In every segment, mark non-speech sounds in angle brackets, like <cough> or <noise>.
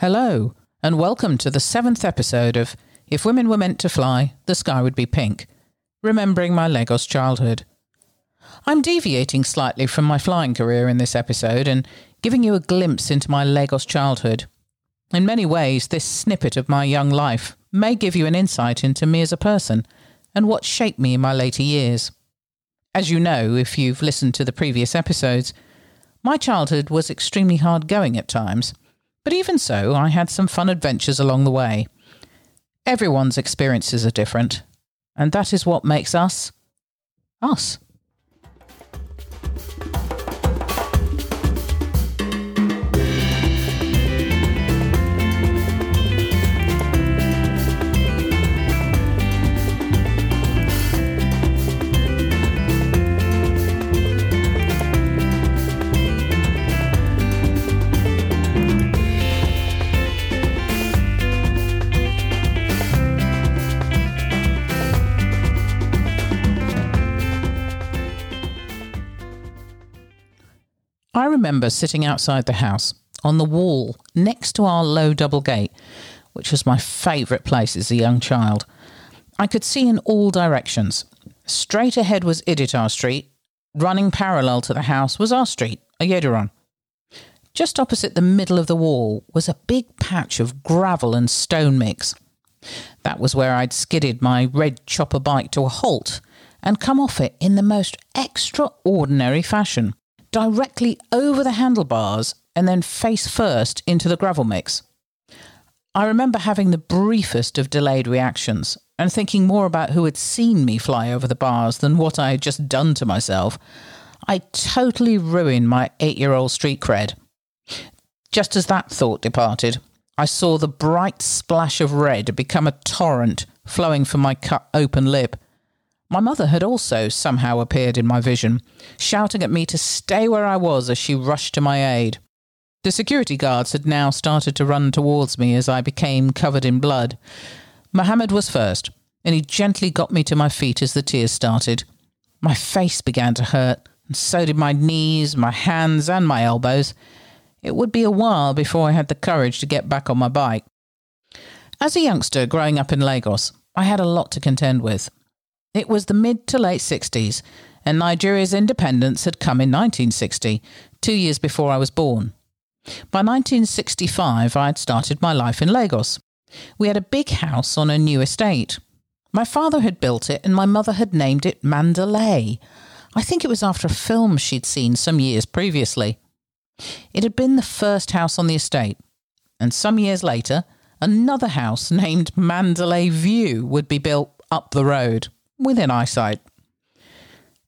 Hello, and welcome to the seventh episode of If Women Were Meant to Fly, the Sky Would Be Pink, remembering my Lagos childhood. I'm deviating slightly from my flying career in this episode and giving you a glimpse into my Lagos childhood. In many ways, this snippet of my young life may give you an insight into me as a person and what shaped me in my later years. As you know, if you've listened to the previous episodes, my childhood was extremely hard going at times, but even so, I had some fun adventures along the way. Everyone's experiences are different, and that is what makes us us. I remember sitting outside the house on the wall next to our low double gate, which was my favourite place as a young child. I could see in all directions. Straight ahead was Iditar Street. Running parallel to the house was our street, a Ayederon. Just opposite the middle of the wall was a big patch of gravel and stone mix. That was where I'd skidded my red chopper bike to a halt and come off it in the most extraordinary fashion directly over the handlebars and then face first into the gravel mix. I remember having the briefest of delayed reactions and thinking more about who had seen me fly over the bars than what I had just done to myself. I totally ruined my eight year old street cred. Just as that thought departed, I saw the bright splash of red become a torrent flowing from my cut open lip. My mother had also somehow appeared in my vision, shouting at me to stay where I was as she rushed to my aid. The security guards had now started to run towards me as I became covered in blood. Mohammed was first, and he gently got me to my feet as the tears started. My face began to hurt, and so did my knees, my hands, and my elbows. It would be a while before I had the courage to get back on my bike. As a youngster growing up in Lagos, I had a lot to contend with. It was the mid to late 60s, and Nigeria's independence had come in 1960, two years before I was born. By 1965, I had started my life in Lagos. We had a big house on a new estate. My father had built it, and my mother had named it Mandalay. I think it was after a film she'd seen some years previously. It had been the first house on the estate, and some years later, another house <laughs> named Mandalay View would be built up the road within eyesight.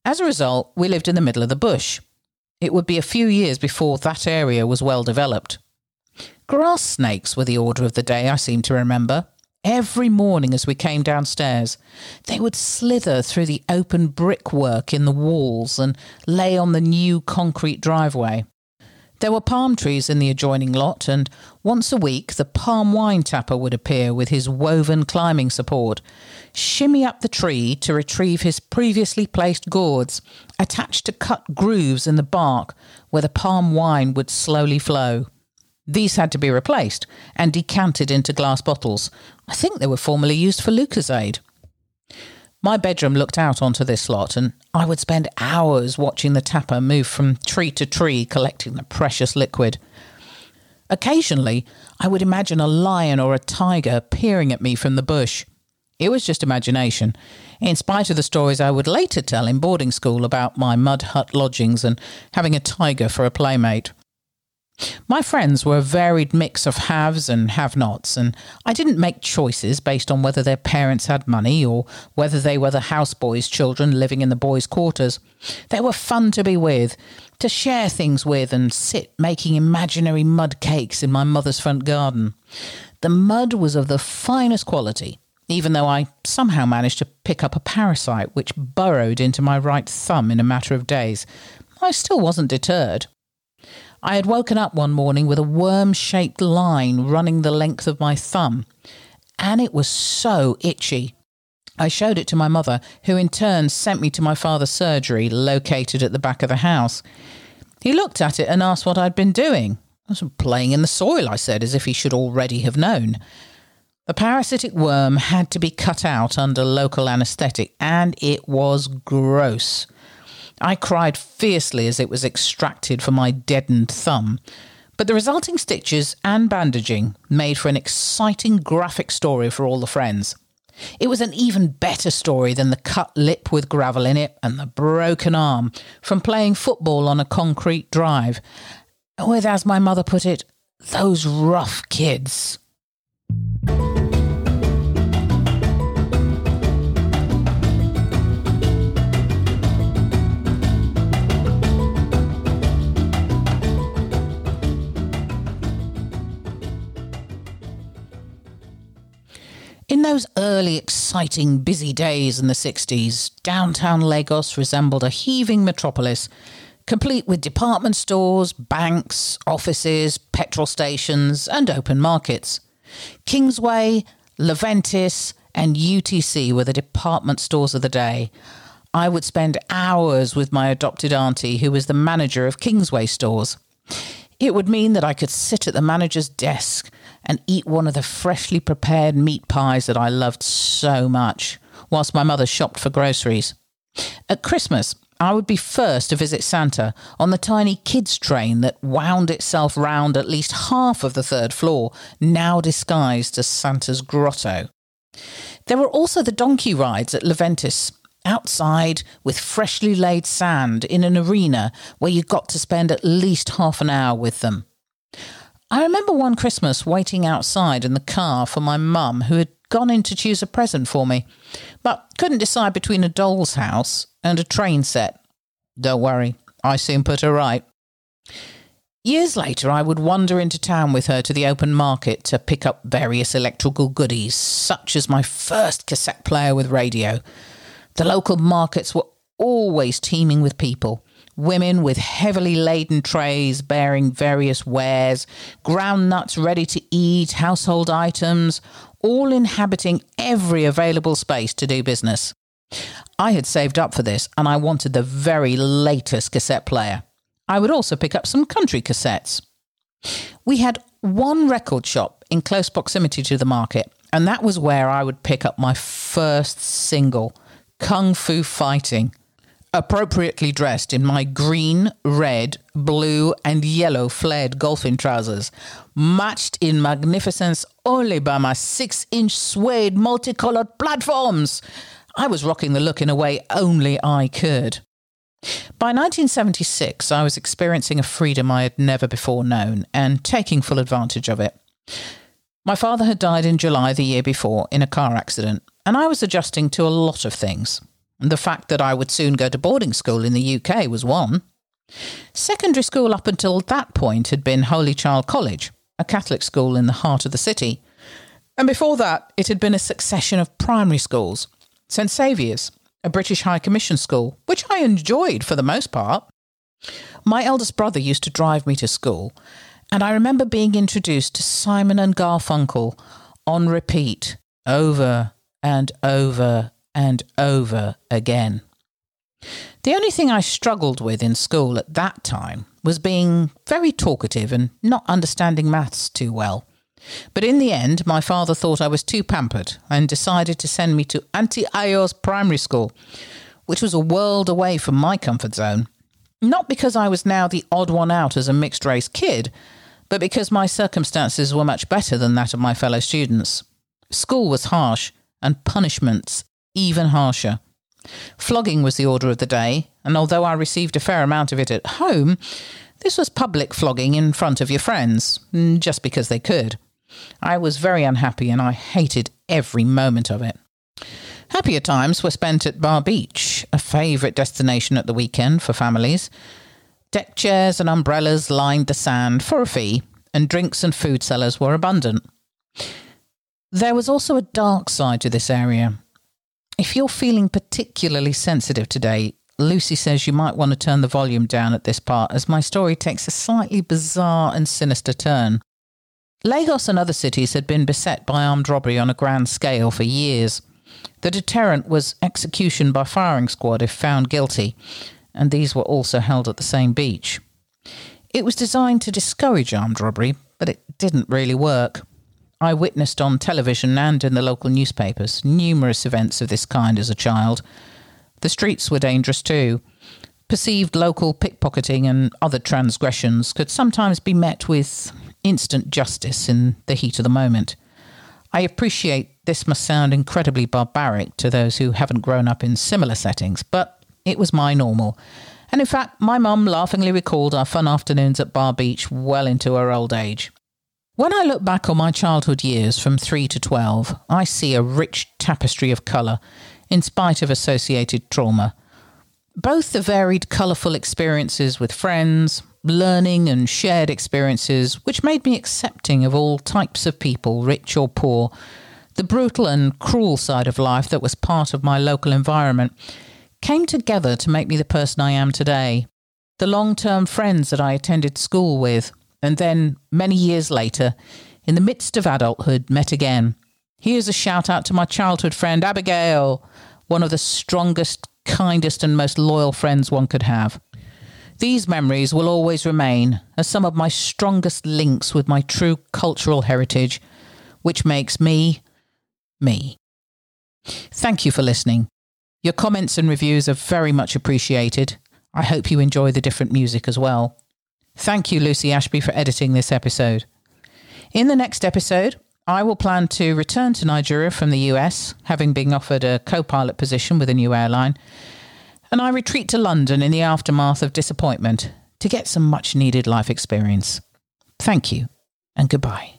As a result, we lived in the middle of the bush. It would be a few years before that area was well developed. Grass snakes were the order of the day, I seem to remember. Every morning as we came downstairs, they would slither through the open brickwork in the walls and lay on the new concrete driveway. There were palm trees in the adjoining lot, and once a week the palm wine tapper would appear with his woven climbing support, shimmy up the tree to retrieve his previously placed gourds, attached to cut grooves in the bark where the palm wine would slowly flow. These had to be replaced and decanted into glass bottles. I think they were formerly used for Lucozade. My bedroom looked out onto this lot, and I would spend hours watching the tapper move from tree to tree collecting the precious liquid. Occasionally, I would imagine a lion or a tiger peering at me from the bush. It was just imagination, in spite of the stories I would later tell in boarding school about my mud hut lodgings and having a tiger for a playmate. My friends were a varied mix of haves and have nots, and I didn't make choices based on whether their parents had money or whether they were the houseboys' children living in the boys' quarters. They were fun to be with, to share things with, and sit making imaginary mud cakes in my mother's front garden. The mud was of the finest quality, even though I somehow managed to pick up a parasite which burrowed into my right thumb in a matter of days. I still wasn't deterred. I had woken up one morning with a worm shaped line running the length of my thumb, and it was so itchy. I showed it to my mother, who in turn sent me to my father's surgery, located at the back of the house. He looked at it and asked what I'd been doing. I was playing in the soil, I said, as if he should already have known. The parasitic worm had to be cut out under local anaesthetic, and it was gross. I cried fiercely as it was extracted from my deadened thumb. But the resulting stitches and bandaging made for an exciting graphic story for all the friends. It was an even better story than the cut lip with gravel in it and the broken arm from playing football on a concrete drive, with, as my mother put it, those rough kids. In those early, exciting, busy days in the 60s, downtown Lagos resembled a heaving metropolis, complete with department stores, banks, offices, petrol stations, and open markets. Kingsway, Leventis, and UTC were the department stores of the day. I would spend hours with my adopted auntie, who was the manager of Kingsway stores. It would mean that I could sit at the manager's desk and eat one of the freshly prepared meat pies that I loved so much, whilst my mother shopped for groceries. At Christmas, I would be first to visit Santa on the tiny kids' train that wound itself round at least half of the third floor, now disguised as Santa's grotto. There were also the donkey rides at Leventis, outside with freshly laid sand in an arena where you got to spend at least half an hour with them. I remember one Christmas waiting outside in the car for my mum, who had gone in to choose a present for me, but couldn't decide between a doll's house and a train set. Don't worry, I soon put her right. Years later, I would wander into town with her to the open market to pick up various electrical goodies, such as my first cassette player with radio, the local markets were always teeming with people. Women with heavily laden trays bearing various wares, ground nuts ready to eat, household items, all inhabiting every available space to do business. I had saved up for this and I wanted the very latest cassette player. I would also pick up some country cassettes. We had one record shop in close proximity to the market, and that was where I would pick up my first single kung fu fighting, appropriately dressed in my green, red, blue, and yellow flared golfing trousers, matched in magnificence only by my six inch suede multicolored platforms. I was rocking the look in a way only I could. By 1976, I was experiencing a freedom I had never before known and taking full advantage of it. My father had died in July the year before in a car accident, and I was adjusting to a lot of things. The fact that I would soon go to boarding school in the UK was one. Secondary school up until that point had been Holy Child College, a Catholic school in the heart of the city. And before that, it had been a succession of primary schools St Saviour's, a British High Commission school, which I enjoyed for the most part. My eldest brother used to drive me to school, and I remember being introduced to Simon and Garfunkel on repeat over and over and over again. The only thing I struggled with in school at that time was being very talkative and not understanding maths too well. But in the end, my father thought I was too pampered and decided to send me to Anti-Ayos primary school, which was a world away from my comfort zone. Not because I was now the odd one out as a mixed race kid, but because my circumstances were much better than that of my fellow students. School was harsh, and punishments even harsher. Flogging was the order of the day, and although I received a fair amount of it at home, this was public flogging in front of your friends, mm, just because they could. I was very unhappy and I hated every moment of it. Happier times were spent at Bar Beach, a favourite destination at the weekend for families. Deck chairs and umbrellas lined the sand for a fee, and drinks and food sellers were abundant. There was also a dark side to this area. If you're feeling particularly sensitive today, Lucy says you might want to turn the volume down at this part as my story takes a slightly bizarre and sinister turn. Lagos and other cities had been beset by armed robbery on a grand scale for years. The deterrent was execution by firing squad if found guilty, and these were also held at the same beach. It was designed to discourage armed robbery, but it didn't really work. I witnessed on television and in the local newspapers numerous events of this kind as a child. The streets were dangerous too. Perceived local pickpocketing and other transgressions could sometimes be met with instant justice in the heat of the moment. I appreciate this must sound incredibly barbaric to those who haven't grown up in similar settings, but it was my normal. And in fact, my mum laughingly recalled our fun afternoons at Bar Beach well into her old age. When I look back on my childhood years from 3 to 12, I see a rich tapestry of colour, in spite of associated trauma. Both the varied, colourful experiences with friends, learning, and shared experiences, which made me accepting of all types of people, rich or poor, the brutal and cruel side of life that was part of my local environment, came together to make me the person I am today. The long term friends that I attended school with, and then, many years later, in the midst of adulthood, met again. Here's a shout out to my childhood friend Abigail, one of the strongest, kindest, and most loyal friends one could have. These memories will always remain as some of my strongest links with my true cultural heritage, which makes me me. Thank you for listening. Your comments and reviews are very much appreciated. I hope you enjoy the different music as well. Thank you, Lucy Ashby, for editing this episode. In the next episode, I will plan to return to Nigeria from the US, having been offered a co pilot position with a new airline, and I retreat to London in the aftermath of disappointment to get some much needed life experience. Thank you, and goodbye.